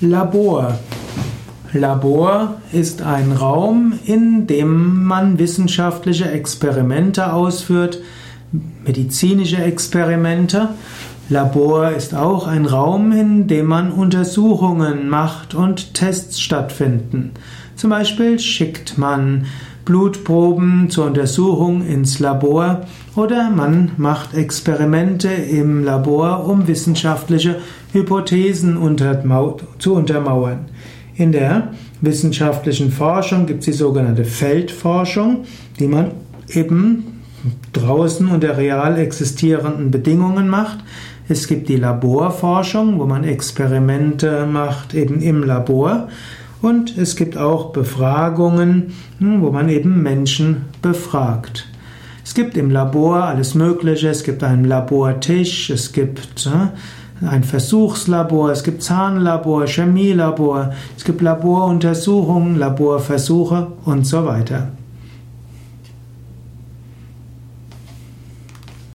Labor. Labor ist ein Raum, in dem man wissenschaftliche Experimente ausführt, medizinische Experimente. Labor ist auch ein Raum, in dem man Untersuchungen macht und Tests stattfinden. Zum Beispiel schickt man Blutproben zur Untersuchung ins Labor oder man macht Experimente im Labor, um wissenschaftliche Hypothesen zu untermauern. In der wissenschaftlichen Forschung gibt es die sogenannte Feldforschung, die man eben draußen unter real existierenden Bedingungen macht. Es gibt die Laborforschung, wo man Experimente macht eben im Labor. Und es gibt auch Befragungen, hm, wo man eben Menschen befragt. Es gibt im Labor alles Mögliche. Es gibt einen Labortisch, es gibt äh, ein Versuchslabor, es gibt Zahnlabor, Chemielabor, es gibt Laboruntersuchungen, Laborversuche und so weiter.